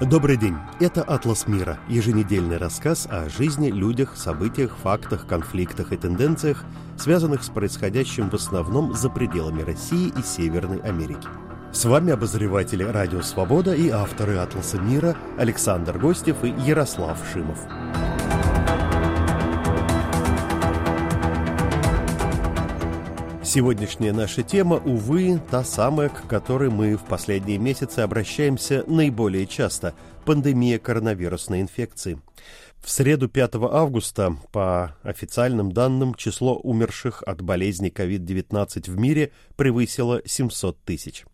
Добрый день. Это «Атлас мира» – еженедельный рассказ о жизни, людях, событиях, фактах, конфликтах и тенденциях, связанных с происходящим в основном за пределами России и Северной Америки. С вами обозреватели «Радио Свобода» и авторы «Атласа мира» Александр Гостев и Ярослав Шимов. Сегодняшняя наша тема, увы, та самая, к которой мы в последние месяцы обращаемся наиболее часто – пандемия коронавирусной инфекции. В среду 5 августа, по официальным данным, число умерших от болезни COVID-19 в мире превысило 700 тысяч.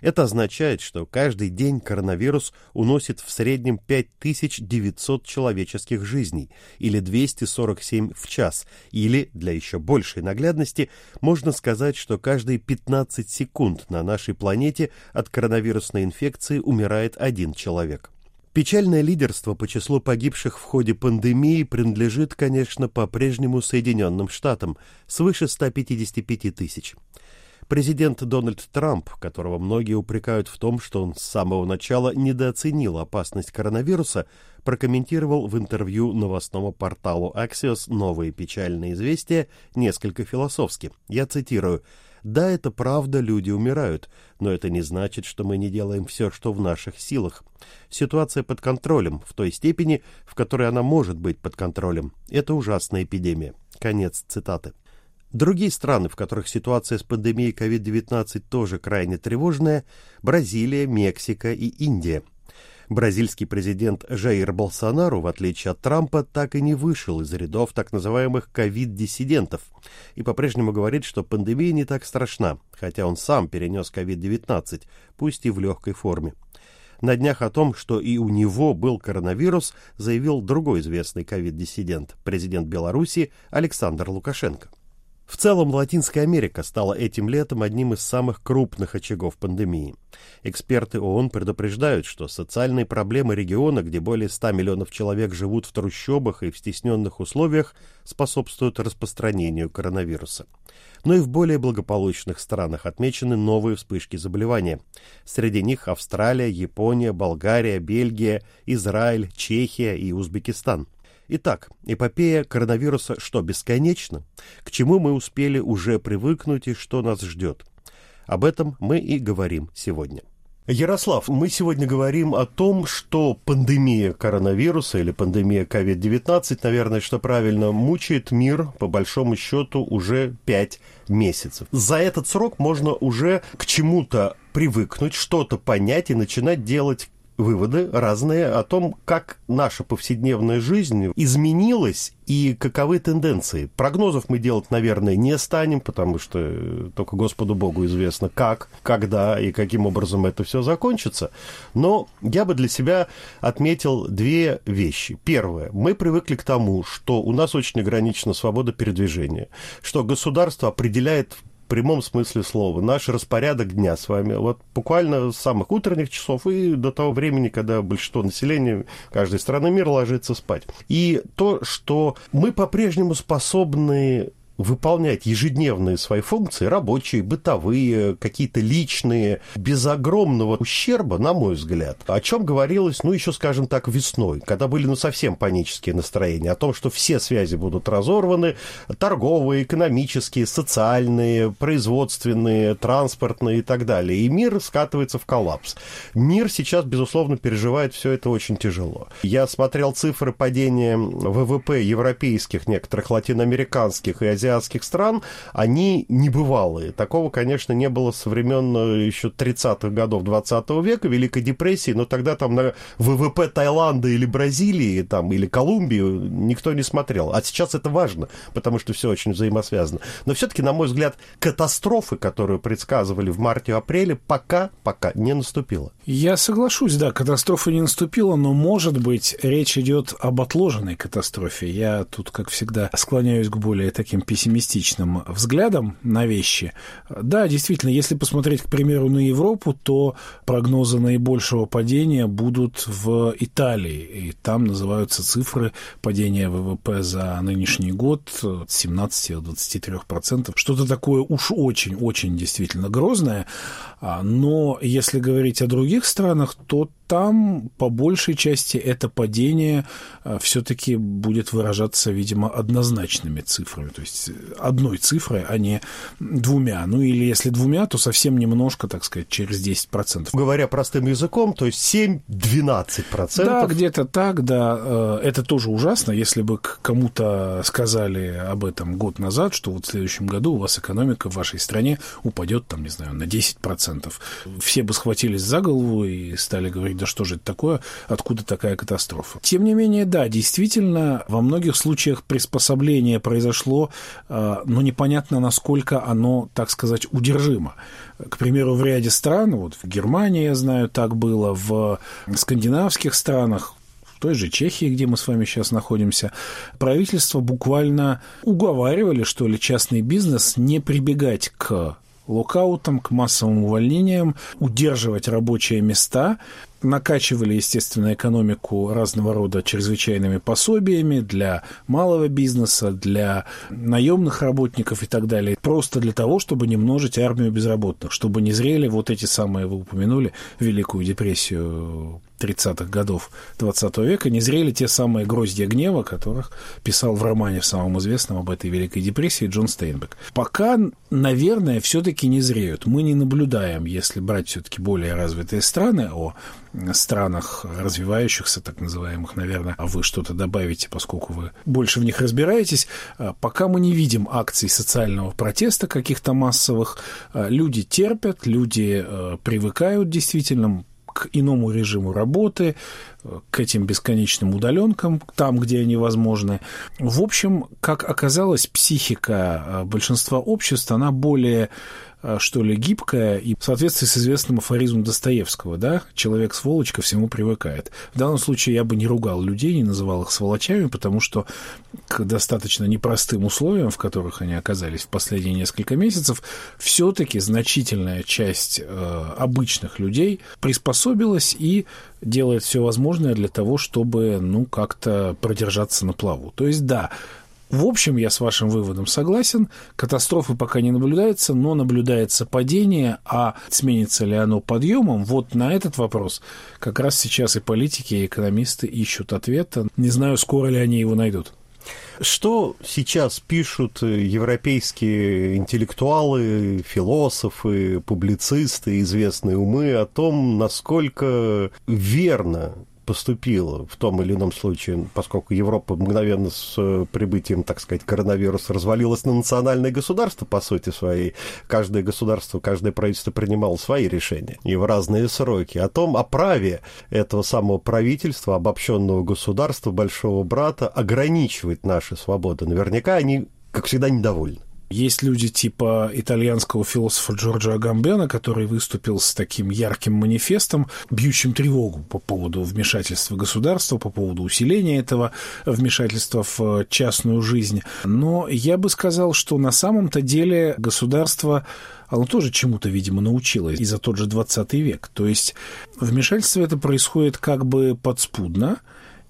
Это означает, что каждый день коронавирус уносит в среднем 5900 человеческих жизней, или 247 в час, или, для еще большей наглядности, можно сказать, что каждые 15 секунд на нашей планете от коронавирусной инфекции умирает один человек. Печальное лидерство по числу погибших в ходе пандемии принадлежит, конечно, по-прежнему Соединенным Штатам, свыше 155 тысяч. Президент Дональд Трамп, которого многие упрекают в том, что он с самого начала недооценил опасность коронавируса, прокомментировал в интервью новостному порталу Axios новые печальные известия несколько философски. Я цитирую да, это правда, люди умирают, но это не значит, что мы не делаем все, что в наших силах. Ситуация под контролем, в той степени, в которой она может быть под контролем. Это ужасная эпидемия. Конец цитаты. Другие страны, в которых ситуация с пандемией COVID-19 тоже крайне тревожная – Бразилия, Мексика и Индия – Бразильский президент Жаир Болсонару, в отличие от Трампа, так и не вышел из рядов так называемых ковид-диссидентов и по-прежнему говорит, что пандемия не так страшна, хотя он сам перенес ковид-19, пусть и в легкой форме. На днях о том, что и у него был коронавирус, заявил другой известный ковид-диссидент, президент Беларуси Александр Лукашенко. В целом, Латинская Америка стала этим летом одним из самых крупных очагов пандемии. Эксперты ООН предупреждают, что социальные проблемы региона, где более 100 миллионов человек живут в трущобах и в стесненных условиях, способствуют распространению коронавируса. Но и в более благополучных странах отмечены новые вспышки заболевания. Среди них Австралия, Япония, Болгария, Бельгия, Израиль, Чехия и Узбекистан – Итак, эпопея коронавируса что, бесконечна? К чему мы успели уже привыкнуть и что нас ждет? Об этом мы и говорим сегодня. Ярослав, мы сегодня говорим о том, что пандемия коронавируса или пандемия COVID-19, наверное, что правильно, мучает мир, по большому счету, уже пять месяцев. За этот срок можно уже к чему-то привыкнуть, что-то понять и начинать делать выводы разные о том, как наша повседневная жизнь изменилась и каковы тенденции. Прогнозов мы делать, наверное, не станем, потому что только Господу Богу известно, как, когда и каким образом это все закончится. Но я бы для себя отметил две вещи. Первое. Мы привыкли к тому, что у нас очень ограничена свобода передвижения, что государство определяет прямом смысле слова. Наш распорядок дня с вами, вот буквально с самых утренних часов и до того времени, когда большинство населения каждой страны мира ложится спать. И то, что мы по-прежнему способны выполнять ежедневные свои функции, рабочие, бытовые, какие-то личные, без огромного ущерба, на мой взгляд. О чем говорилось, ну, еще, скажем так, весной, когда были, ну, совсем панические настроения, о том, что все связи будут разорваны, торговые, экономические, социальные, производственные, транспортные и так далее. И мир скатывается в коллапс. Мир сейчас, безусловно, переживает все это очень тяжело. Я смотрел цифры падения ВВП европейских, некоторых латиноамериканских и азиатских азиатских стран, они небывалые. Такого, конечно, не было со времен э, еще 30-х годов 20 века, Великой депрессии, но тогда там на ВВП Таиланда или Бразилии там, или Колумбии никто не смотрел. А сейчас это важно, потому что все очень взаимосвязано. Но все-таки, на мой взгляд, катастрофы, которую предсказывали в марте-апреле, пока, пока не наступила. Я соглашусь, да, катастрофа не наступила, но, может быть, речь идет об отложенной катастрофе. Я тут, как всегда, склоняюсь к более таким пессимистичным взглядом на вещи. Да, действительно, если посмотреть, к примеру, на Европу, то прогнозы наибольшего падения будут в Италии. И там называются цифры падения ВВП за нынешний год от 17 до 23%. Что-то такое уж очень-очень действительно грозное. А, но если говорить о других странах, то там по большей части это падение а, все-таки будет выражаться, видимо, однозначными цифрами, то есть одной цифрой, а не двумя. Ну или если двумя, то совсем немножко, так сказать, через 10%. Говоря простым языком, то есть 7-12%. Да, где-то так, да. Э, это тоже ужасно, если бы кому-то сказали об этом год назад, что вот в следующем году у вас экономика в вашей стране упадет, там, не знаю, на 10%. Все бы схватились за голову и стали говорить, да что же это такое, откуда такая катастрофа. Тем не менее, да, действительно, во многих случаях приспособление произошло, но ну, непонятно, насколько оно, так сказать, удержимо. К примеру, в ряде стран, вот в Германии, я знаю, так было, в скандинавских странах, той же Чехии, где мы с вами сейчас находимся, правительство буквально уговаривали, что ли, частный бизнес не прибегать к локаутам, к массовым увольнениям, удерживать рабочие места, накачивали, естественно, экономику разного рода чрезвычайными пособиями для малого бизнеса, для наемных работников и так далее. Просто для того, чтобы не множить армию безработных, чтобы не зрели вот эти самые, вы упомянули, Великую депрессию 30-х годов 20 века не зрели те самые гроздья гнева, которых писал в романе в самом известном об этой Великой депрессии Джон Стейнбек. Пока, наверное, все-таки не зреют. Мы не наблюдаем, если брать все-таки более развитые страны, о странах развивающихся, так называемых, наверное, а вы что-то добавите, поскольку вы больше в них разбираетесь. А пока мы не видим акций социального протеста каких-то массовых, а люди терпят, люди э, привыкают действительно, к иному режиму работы, к этим бесконечным удаленкам, там, где они возможны. В общем, как оказалось, психика большинства обществ, она более что ли, гибкая и в соответствии с известным афоризмом Достоевского, да, человек сволочь ко всему привыкает. В данном случае я бы не ругал людей, не называл их сволочами, потому что к достаточно непростым условиям, в которых они оказались в последние несколько месяцев, все-таки значительная часть э, обычных людей приспособилась и делает все возможное для того, чтобы, ну, как-то продержаться на плаву. То есть, да, в общем, я с вашим выводом согласен. Катастрофы пока не наблюдается, но наблюдается падение, а сменится ли оно подъемом? Вот на этот вопрос как раз сейчас и политики, и экономисты ищут ответа. Не знаю, скоро ли они его найдут. Что сейчас пишут европейские интеллектуалы, философы, публицисты, известные умы о том, насколько верно поступило в том или ином случае, поскольку Европа мгновенно с э, прибытием, так сказать, коронавируса развалилась на национальное государство, по сути своей. Каждое государство, каждое правительство принимало свои решения и в разные сроки. О том, о праве этого самого правительства, обобщенного государства, большого брата, ограничивать наши свободы. Наверняка они, как всегда, недовольны. Есть люди типа итальянского философа Джорджа Агамбена, который выступил с таким ярким манифестом, бьющим тревогу по поводу вмешательства государства, по поводу усиления этого вмешательства в частную жизнь. Но я бы сказал, что на самом-то деле государство оно тоже чему-то, видимо, научилось и за тот же 20 век. То есть вмешательство это происходит как бы подспудно,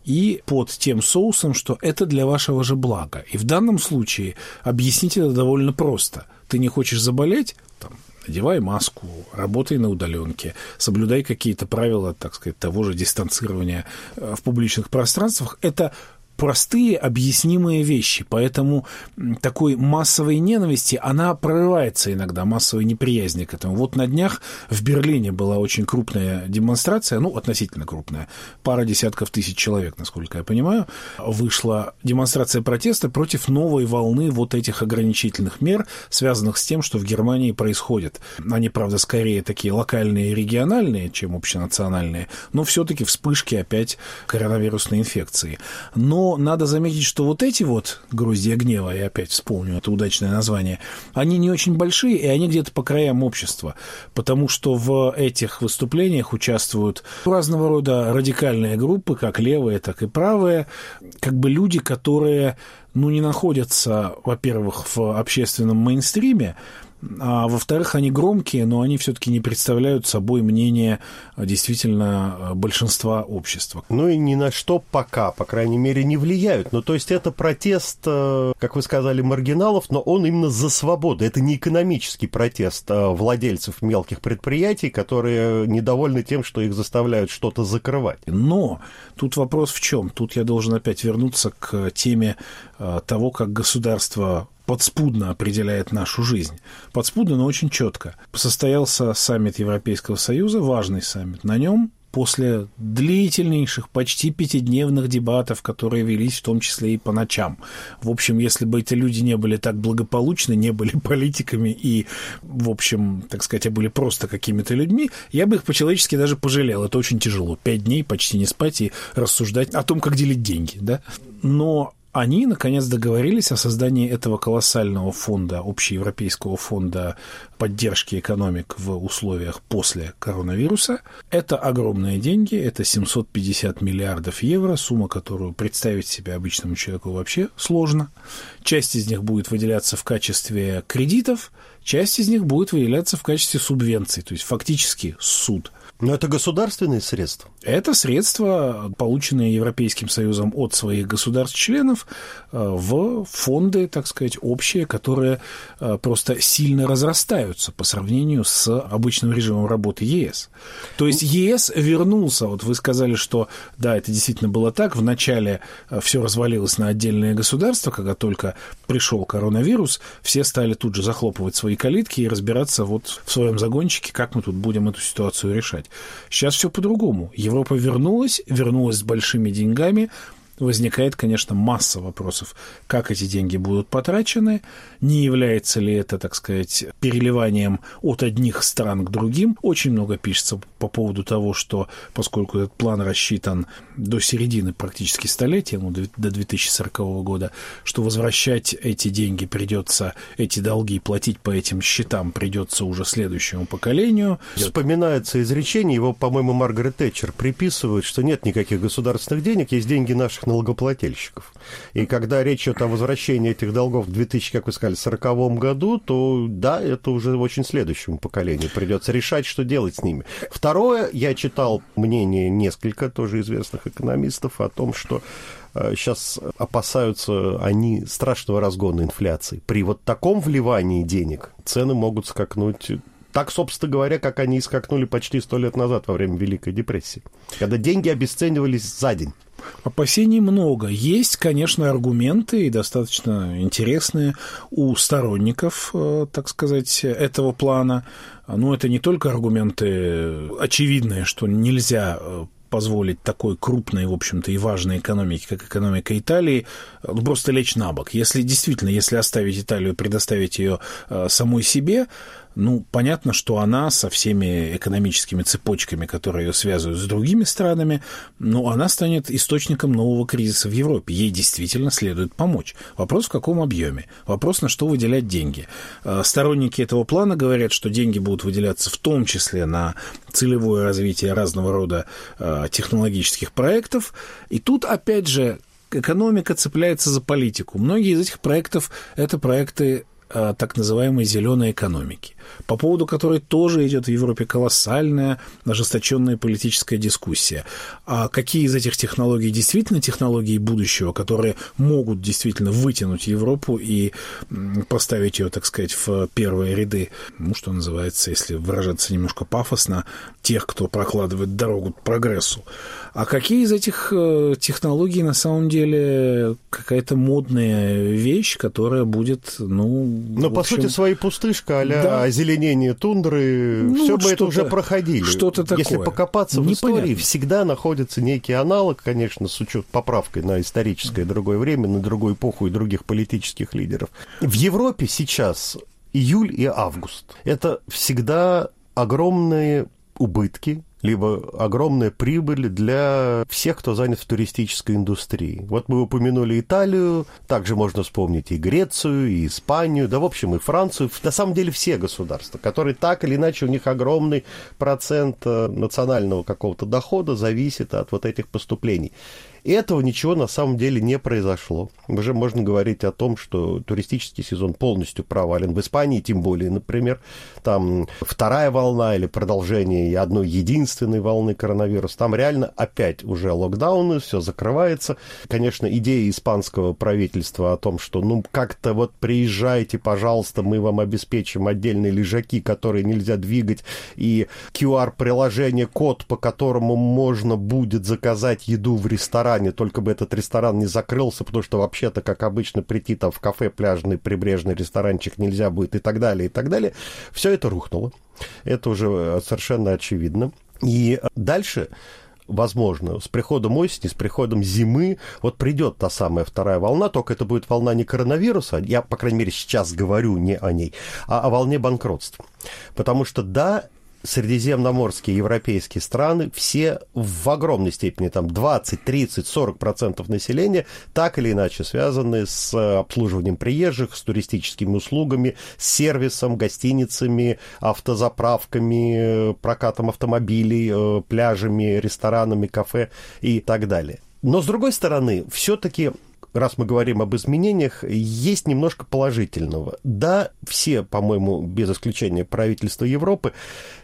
и под тем соусом, что это для вашего же блага. И в данном случае объяснить это довольно просто. Ты не хочешь заболеть? Там, надевай маску, работай на удаленке, соблюдай какие-то правила, так сказать, того же дистанцирования э, в публичных пространствах. Это простые объяснимые вещи, поэтому такой массовой ненависти, она прорывается иногда, массовой неприязни к этому. Вот на днях в Берлине была очень крупная демонстрация, ну, относительно крупная, пара десятков тысяч человек, насколько я понимаю, вышла демонстрация протеста против новой волны вот этих ограничительных мер, связанных с тем, что в Германии происходит. Они, правда, скорее такие локальные и региональные, чем общенациональные, но все-таки вспышки опять коронавирусной инфекции. Но надо заметить, что вот эти вот гроздья гнева, я опять вспомню это удачное название, они не очень большие, и они где-то по краям общества, потому что в этих выступлениях участвуют разного рода радикальные группы, как левые, так и правые, как бы люди, которые ну, не находятся, во-первых, в общественном мейнстриме, а во-вторых, они громкие, но они все-таки не представляют собой мнение а, действительно а, большинства общества. Ну и ни на что пока, по крайней мере, не влияют. Ну, то есть это протест, э, как вы сказали, маргиналов, но он именно за свободу. Это не экономический протест э, владельцев мелких предприятий, которые недовольны тем, что их заставляют что-то закрывать. Но тут вопрос в чем? Тут я должен опять вернуться к теме э, того, как государство подспудно определяет нашу жизнь. Подспудно, но очень четко. Состоялся саммит Европейского Союза, важный саммит. На нем после длительнейших, почти пятидневных дебатов, которые велись в том числе и по ночам. В общем, если бы эти люди не были так благополучны, не были политиками и, в общем, так сказать, а были просто какими-то людьми, я бы их по-человечески даже пожалел. Это очень тяжело. Пять дней почти не спать и рассуждать о том, как делить деньги, да? Но они, наконец, договорились о создании этого колоссального фонда, общеевропейского фонда поддержки экономик в условиях после коронавируса. Это огромные деньги, это 750 миллиардов евро, сумма, которую представить себе обычному человеку вообще сложно. Часть из них будет выделяться в качестве кредитов, часть из них будет выделяться в качестве субвенций, то есть фактически суд – но это государственные средства? Это средства, полученные Европейским Союзом от своих государств-членов э, в фонды, так сказать, общие, которые э, просто сильно разрастаются по сравнению с обычным режимом работы ЕС. То есть ЕС вернулся, вот вы сказали, что да, это действительно было так, вначале э, все развалилось на отдельные государства, когда только пришел коронавирус, все стали тут же захлопывать свои калитки и разбираться вот в своем загончике, как мы тут будем эту ситуацию решать. Сейчас все по-другому. Европа вернулась, вернулась с большими деньгами, возникает, конечно, масса вопросов, как эти деньги будут потрачены, не является ли это, так сказать, переливанием от одних стран к другим. Очень много пишется по поводу того, что поскольку этот план рассчитан до середины практически столетия, ну, до 2040 года, что возвращать эти деньги придется, эти долги платить по этим счетам придется уже следующему поколению. Вспоминается изречение, его, по-моему, Маргарет Тэтчер приписывает, что нет никаких государственных денег, есть деньги наших налогоплательщиков. И когда речь идет о возвращении этих долгов в 2000, как вы сказали, 40 году, то да, это уже очень следующему поколению придется решать, что делать с ними. Второе, я читал мнение несколько тоже известных экономистов о том, что сейчас э, опасаются они страшного разгона инфляции. При вот таком вливании денег цены могут скакнуть так, собственно говоря, как они и скакнули почти сто лет назад во время Великой депрессии, когда деньги обесценивались за день. Опасений много. Есть, конечно, аргументы и достаточно интересные у сторонников, э, так сказать, этого плана. Но это не только аргументы очевидные, что нельзя э, позволить такой крупной, в общем-то, и важной экономике, как экономика Италии, ну, просто лечь на бок. Если действительно, если оставить Италию, предоставить ее э, самой себе, ну, понятно, что она со всеми экономическими цепочками, которые ее связывают с другими странами, ну, она станет источником нового кризиса в Европе. Ей действительно следует помочь. Вопрос, в каком объеме? Вопрос, на что выделять деньги. Э, сторонники этого плана говорят, что деньги будут выделяться в том числе на целевое развитие разного рода э, технологических проектов. И тут, опять же, экономика цепляется за политику. Многие из этих проектов – это проекты Э, так называемой зеленой экономики, по поводу которой тоже идет в Европе колоссальная ожесточенная политическая дискуссия. А какие из этих технологий действительно технологии будущего, которые могут действительно вытянуть Европу и поставить ее, так сказать, в первые ряды, ну, что называется, если выражаться немножко пафосно, тех, кто прокладывает дорогу к прогрессу. А какие из этих э, технологий на самом деле какая-то модная вещь, которая будет, ну... Но, по сути, своей пустышка а да. Озеленение тундры, ну, все вот мы это уже проходили. Что-то такое. Если покопаться в истории, всегда находится некий аналог, конечно, с учетом поправкой на историческое другое время, на другую эпоху и других политических лидеров. В Европе сейчас июль и август. Это всегда огромные убытки, либо огромная прибыль для всех, кто занят в туристической индустрии. Вот мы упомянули Италию, также можно вспомнить и Грецию, и Испанию, да, в общем, и Францию. На самом деле все государства, которые так или иначе у них огромный процент э, национального какого-то дохода зависит от вот этих поступлений. И этого ничего на самом деле не произошло. Уже можно говорить о том, что туристический сезон полностью провален. В Испании тем более, например, там вторая волна или продолжение одной единственной волны коронавируса. Там реально опять уже локдауны, все закрывается. Конечно, идея испанского правительства о том, что ну как-то вот приезжайте, пожалуйста, мы вам обеспечим отдельные лежаки, которые нельзя двигать, и QR-приложение, код, по которому можно будет заказать еду в ресторан ресторане, только бы этот ресторан не закрылся, потому что вообще-то, как обычно, прийти там в кафе, пляжный, прибрежный ресторанчик нельзя будет и так далее, и так далее. Все это рухнуло. Это уже э, совершенно очевидно. И дальше возможно, с приходом осени, с приходом зимы, вот придет та самая вторая волна, только это будет волна не коронавируса, я, по крайней мере, сейчас говорю не о ней, а о волне банкротства. Потому что, да, средиземноморские европейские страны, все в огромной степени, там 20, 30, 40 процентов населения так или иначе связаны с обслуживанием приезжих, с туристическими услугами, с сервисом, гостиницами, автозаправками, прокатом автомобилей, э, пляжами, ресторанами, кафе и так далее. Но, с другой стороны, все-таки раз мы говорим об изменениях, есть немножко положительного. Да, все, по-моему, без исключения правительства Европы,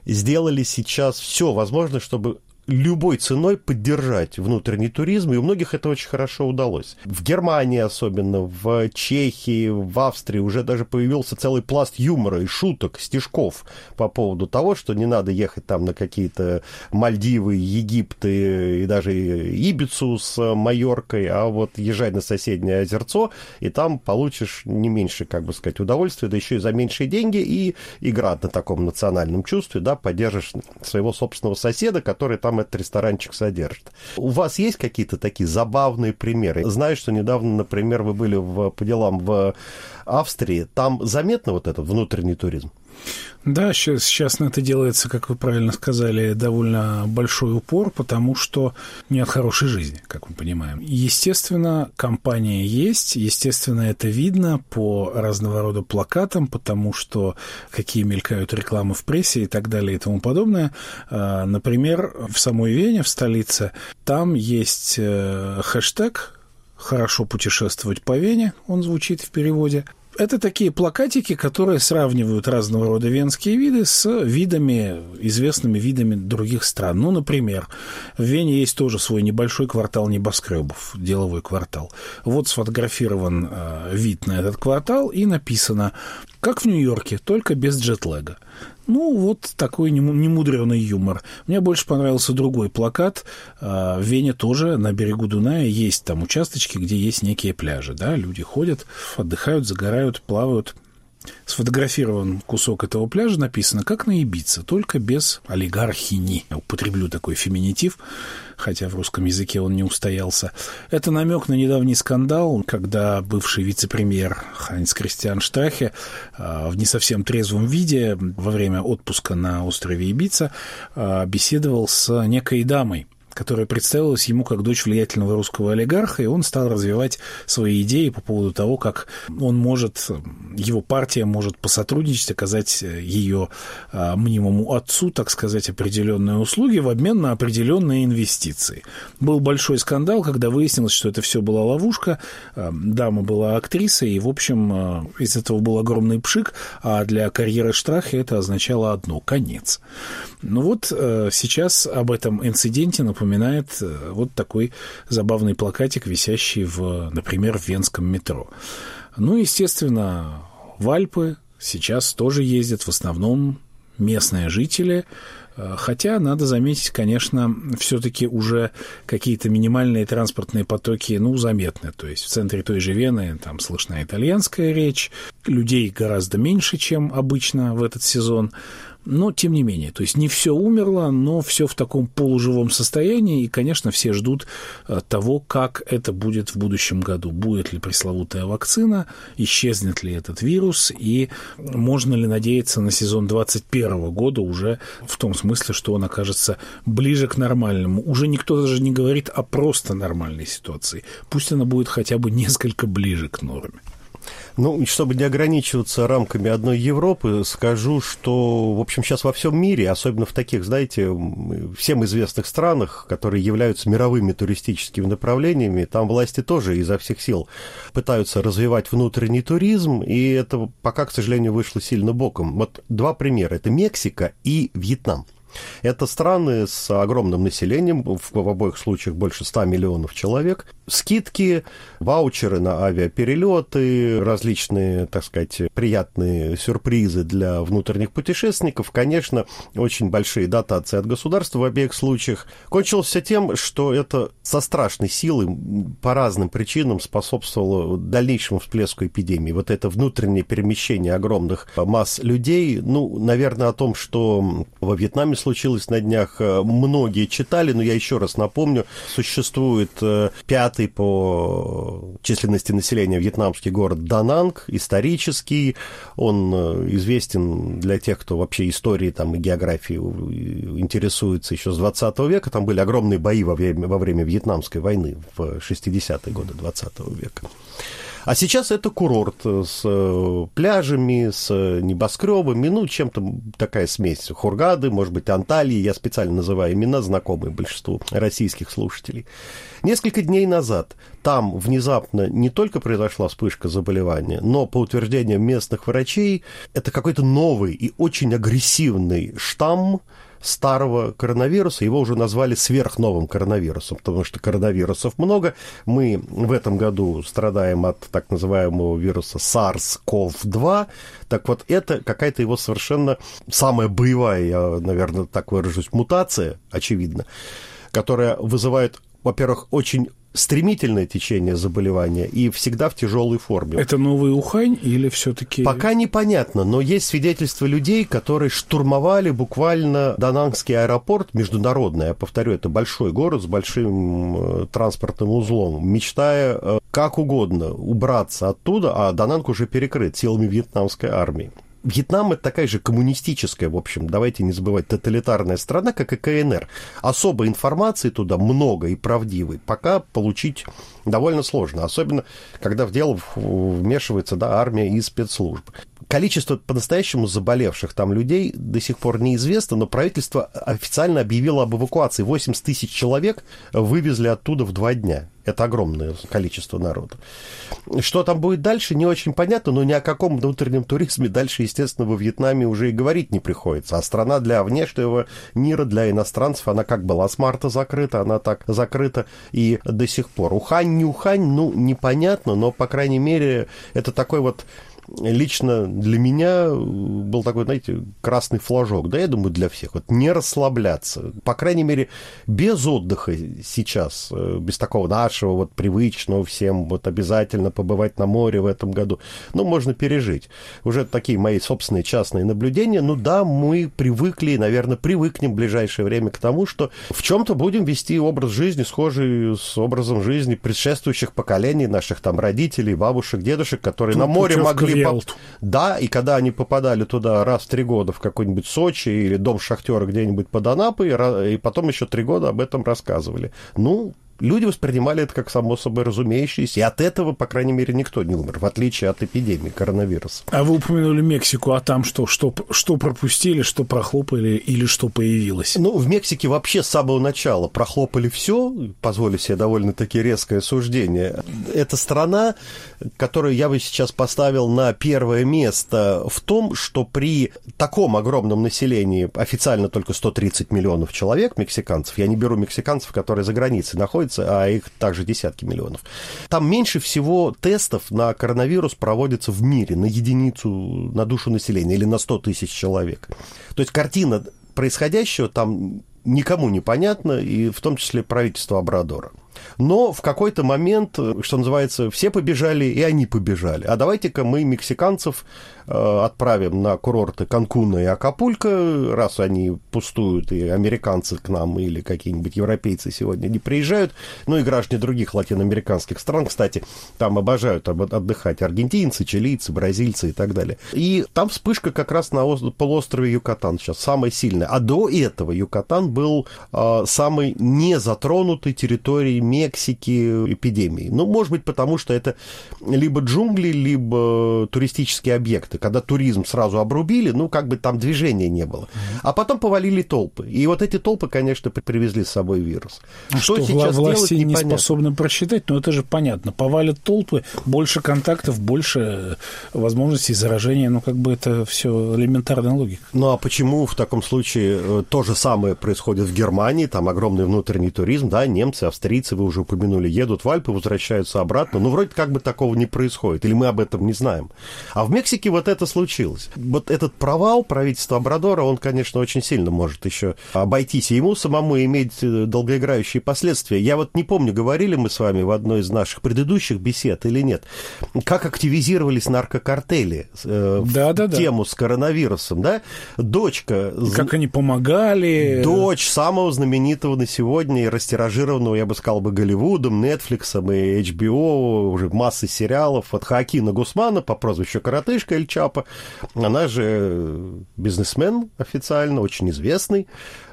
сделали сейчас все возможное, чтобы любой ценой поддержать внутренний туризм, и у многих это очень хорошо удалось. В Германии особенно, в Чехии, в Австрии уже даже появился целый пласт юмора и шуток, стишков по поводу того, что не надо ехать там на какие-то Мальдивы, Египты и даже Ибицу с Майоркой, а вот езжай на соседнее озерцо, и там получишь не меньше, как бы сказать, удовольствия, да еще и за меньшие деньги, и игра на таком национальном чувстве, да, поддержишь своего собственного соседа, который там этот ресторанчик содержит. У вас есть какие-то такие забавные примеры? Знаю, что недавно, например, вы были в, по делам в Австрии. Там заметно вот этот внутренний туризм? Да, сейчас, сейчас на это делается, как вы правильно сказали, довольно большой упор, потому что нет хорошей жизни, как мы понимаем. Естественно, компания есть, естественно, это видно по разного рода плакатам, потому что какие мелькают рекламы в прессе и так далее и тому подобное. А, например, в самой Вене, в столице, там есть э, хэштег «Хорошо путешествовать по Вене», он звучит в переводе. Это такие плакатики, которые сравнивают разного рода венские виды с видами, известными видами других стран. Ну, например, в Вене есть тоже свой небольшой квартал небоскребов, деловой квартал. Вот сфотографирован э, вид на этот квартал и написано «Как в Нью-Йорке, только без джетлега». Ну, вот такой немудренный юмор. Мне больше понравился другой плакат. А, в Вене тоже на берегу Дуная есть там участочки, где есть некие пляжи. Да? Люди ходят, отдыхают, загорают, плавают сфотографирован кусок этого пляжа, написано «Как на Ибице, только без олигархини». Я употреблю такой феминитив, хотя в русском языке он не устоялся. Это намек на недавний скандал, когда бывший вице-премьер Хайнц Кристиан Штрахе а, в не совсем трезвом виде во время отпуска на острове Ибица а, беседовал с некой дамой, которая представилась ему как дочь влиятельного русского олигарха, и он стал развивать свои идеи по поводу того, как он может, его партия может посотрудничать, оказать ее а, мнимому отцу, так сказать, определенные услуги в обмен на определенные инвестиции. Был большой скандал, когда выяснилось, что это все была ловушка, а, дама была актрисой, и, в общем, а, из этого был огромный пшик, а для карьеры Штрахи это означало одно – конец. Ну вот э, сейчас об этом инциденте напоминает э, вот такой забавный плакатик, висящий, в, например, в венском метро. Ну, естественно, в Альпы сейчас тоже ездят в основном местные жители, э, Хотя, надо заметить, конечно, все-таки уже какие-то минимальные транспортные потоки, ну, заметны. То есть в центре той же Вены там слышна итальянская речь, людей гораздо меньше, чем обычно в этот сезон. Но тем не менее. То есть не все умерло, но все в таком полуживом состоянии, и, конечно, все ждут э, того, как это будет в будущем году. Будет ли пресловутая вакцина, исчезнет ли этот вирус, и можно ли надеяться на сезон 2021 года уже в том смысле, что он окажется ближе к нормальному. Уже никто даже не говорит о просто нормальной ситуации. Пусть она будет хотя бы несколько ближе к норме. Ну, чтобы не ограничиваться рамками одной Европы, скажу, что, в общем, сейчас во всем мире, особенно в таких, знаете, всем известных странах, которые являются мировыми туристическими направлениями, там власти тоже изо всех сил пытаются развивать внутренний туризм, и это пока, к сожалению, вышло сильно боком. Вот два примера. Это Мексика и Вьетнам. Это страны с огромным населением, в, в обоих случаях больше 100 миллионов человек. Скидки, ваучеры на авиаперелеты, различные, так сказать, приятные сюрпризы для внутренних путешественников. Конечно, очень большие дотации от государства в обеих случаях. Кончилось все тем, что это со страшной силой по разным причинам способствовало дальнейшему всплеску эпидемии. Вот это внутреннее перемещение огромных масс людей, ну, наверное, о том, что во Вьетнаме случилось на днях, э, многие читали, но я еще раз напомню, существует э, пятый по численности населения вьетнамский город Дананг, исторический, он э, известен для тех, кто вообще историей там, и географией интересуется еще с 20 века, там были огромные бои во время, во время Вьетнамской войны в 60-е годы 20 века. А сейчас это курорт с э, пляжами, с небоскребами, ну, чем-то такая смесь. Хургады, может быть, Анталии, я специально называю имена, знакомые большинству российских слушателей. Несколько дней назад там внезапно не только произошла вспышка заболевания, но, по утверждениям местных врачей, это какой-то новый и очень агрессивный штамм, старого коронавируса, его уже назвали сверхновым коронавирусом, потому что коронавирусов много. Мы в этом году страдаем от так называемого вируса SARS-CoV-2. Так вот, это какая-то его совершенно самая боевая, я, наверное, так выражусь, мутация, очевидно, которая вызывает во-первых, очень стремительное течение заболевания и всегда в тяжелой форме. Это новый Ухань или все-таки... Пока непонятно, но есть свидетельства людей, которые штурмовали буквально Данангский аэропорт, международный, я повторю, это большой город с большим э, транспортным узлом, мечтая э, как угодно убраться оттуда, а Дананг уже перекрыт силами вьетнамской армии. Вьетнам это такая же коммунистическая, в общем, давайте не забывать, тоталитарная страна, как и КНР. Особой информации туда много и правдивой. Пока получить довольно сложно, особенно когда в дело вмешивается да, армия и спецслужбы. Количество по-настоящему заболевших там людей до сих пор неизвестно, но правительство официально объявило об эвакуации. 80 тысяч человек вывезли оттуда в два дня. Это огромное количество народа. Что там будет дальше, не очень понятно, но ни о каком внутреннем туризме дальше, естественно, во Вьетнаме уже и говорить не приходится. А страна для внешнего мира, для иностранцев, она как была с марта закрыта, она так закрыта и до сих пор. Ухань, Ухань, ну, непонятно, но, по крайней мере, это такой вот лично для меня был такой, знаете, красный флажок, да, я думаю, для всех. Вот не расслабляться. По крайней мере, без отдыха сейчас, э, без такого нашего вот привычного всем, вот обязательно побывать на море в этом году, ну, можно пережить. Уже такие мои собственные частные наблюдения. Ну да, мы привыкли, наверное, привыкнем в ближайшее время к тому, что в чем-то будем вести образ жизни, схожий с образом жизни предшествующих поколений наших там родителей, бабушек, дедушек, которые Тут на море могли Ялту. Да, и когда они попадали туда раз в три года в какой-нибудь Сочи или дом шахтера где-нибудь под Анапой, и потом еще три года об этом рассказывали. Ну, люди воспринимали это как само собой разумеющееся, и от этого, по крайней мере, никто не умер, в отличие от эпидемии коронавируса. А вы упомянули Мексику, а там что? Что, что пропустили, что прохлопали или что появилось? Ну, в Мексике вообще с самого начала прохлопали все, позволю себе довольно-таки резкое суждение. Это страна, которую я бы сейчас поставил на первое место в том, что при таком огромном населении, официально только 130 миллионов человек, мексиканцев, я не беру мексиканцев, которые за границей находятся, находится, а их также десятки миллионов. Там меньше всего тестов на коронавирус проводится в мире на единицу, на душу населения или на 100 тысяч человек. То есть картина происходящего там никому не понятна, и в том числе правительство Абрадора. Но в какой-то момент, что называется, все побежали, и они побежали. А давайте-ка мы мексиканцев Э, отправим на курорты Канкуна и Акапулько, раз они пустуют, и американцы к нам или какие-нибудь европейцы сегодня не приезжают, ну и граждане других латиноамериканских стран, кстати, там обожают отдыхать аргентинцы, чилийцы, бразильцы и так далее. И там вспышка как раз на полуострове Юкатан сейчас самая сильная. А до этого Юкатан был э, самой незатронутой территорией Мексики эпидемии. Ну, может быть, потому что это либо джунгли, либо туристические объекты когда туризм сразу обрубили, ну, как бы там движения не было. А потом повалили толпы. И вот эти толпы, конечно, привезли с собой вирус. А что, что сейчас власти делать, не способны просчитать, но это же понятно. Повалят толпы, больше контактов, больше возможностей заражения. Ну, как бы это все элементарная логика. Ну, а почему в таком случае э, то же самое происходит в Германии? Там огромный внутренний туризм, да, немцы, австрийцы, вы уже упомянули, едут в Альпы, возвращаются обратно. Ну, вроде как бы такого не происходит. Или мы об этом не знаем. А в Мексике вот это случилось. Вот этот провал правительства Абрадора, он, конечно, очень сильно может еще обойтись, и ему самому иметь э, долгоиграющие последствия. Я вот не помню, говорили мы с вами в одной из наших предыдущих бесед или нет, как активизировались наркокартели э, да, в да, тему да. с коронавирусом, да? Дочка... Как они помогали. Дочь самого знаменитого на сегодня и растиражированного, я бы сказал, бы Голливудом, Netflix и HBO, уже массы сериалов от Хакина Гусмана по прозвищу Коротышка Эль Чапа. Она же бизнесмен официально, очень известный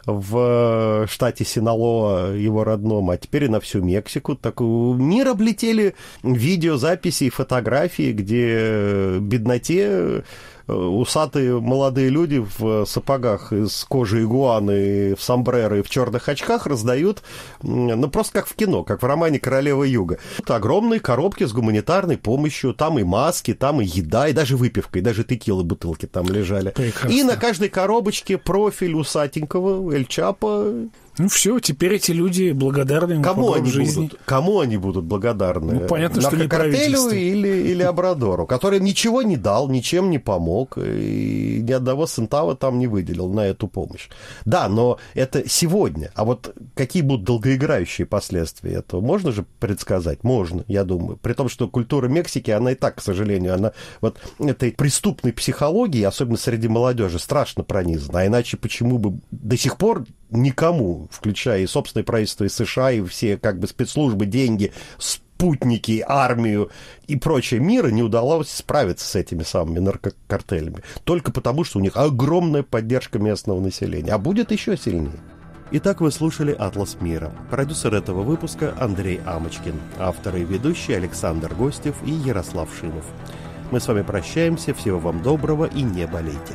в штате Синалоа, его родном, а теперь и на всю Мексику. Так мир облетели видеозаписи и фотографии, где бедноте Э, усатые молодые люди в сапогах из кожи игуаны, в сомбреро и в черных очках раздают, ну, просто как в кино, как в романе «Королева Юга». Это огромные коробки с гуманитарной помощью, там и маски, там и еда, и даже выпивка, и даже текилы бутылки там лежали. Прекрасно. И на каждой коробочке профиль усатенького Эль Чапа ну все, теперь эти люди благодарны ему Кому они жизни. будут? Кому они будут благодарны? Ну, понятно, что не или, или Абрадору, который ничего не дал, ничем не помог, и ни одного центава там не выделил на эту помощь. Да, но это сегодня. А вот какие будут долгоиграющие последствия этого? Можно же предсказать? Можно, я думаю. При том, что культура Мексики, она и так, к сожалению, она вот этой преступной психологии, особенно среди молодежи, страшно пронизана. А иначе почему бы до сих пор никому, включая и собственное правительство, и США, и все как бы спецслужбы, деньги, спутники, армию и прочее мира не удалось справиться с этими самыми наркокартелями. Только потому, что у них огромная поддержка местного населения. А будет еще сильнее. Итак, вы слушали «Атлас мира». Продюсер этого выпуска Андрей Амочкин. Авторы и ведущие Александр Гостев и Ярослав Шимов. Мы с вами прощаемся. Всего вам доброго и не болейте.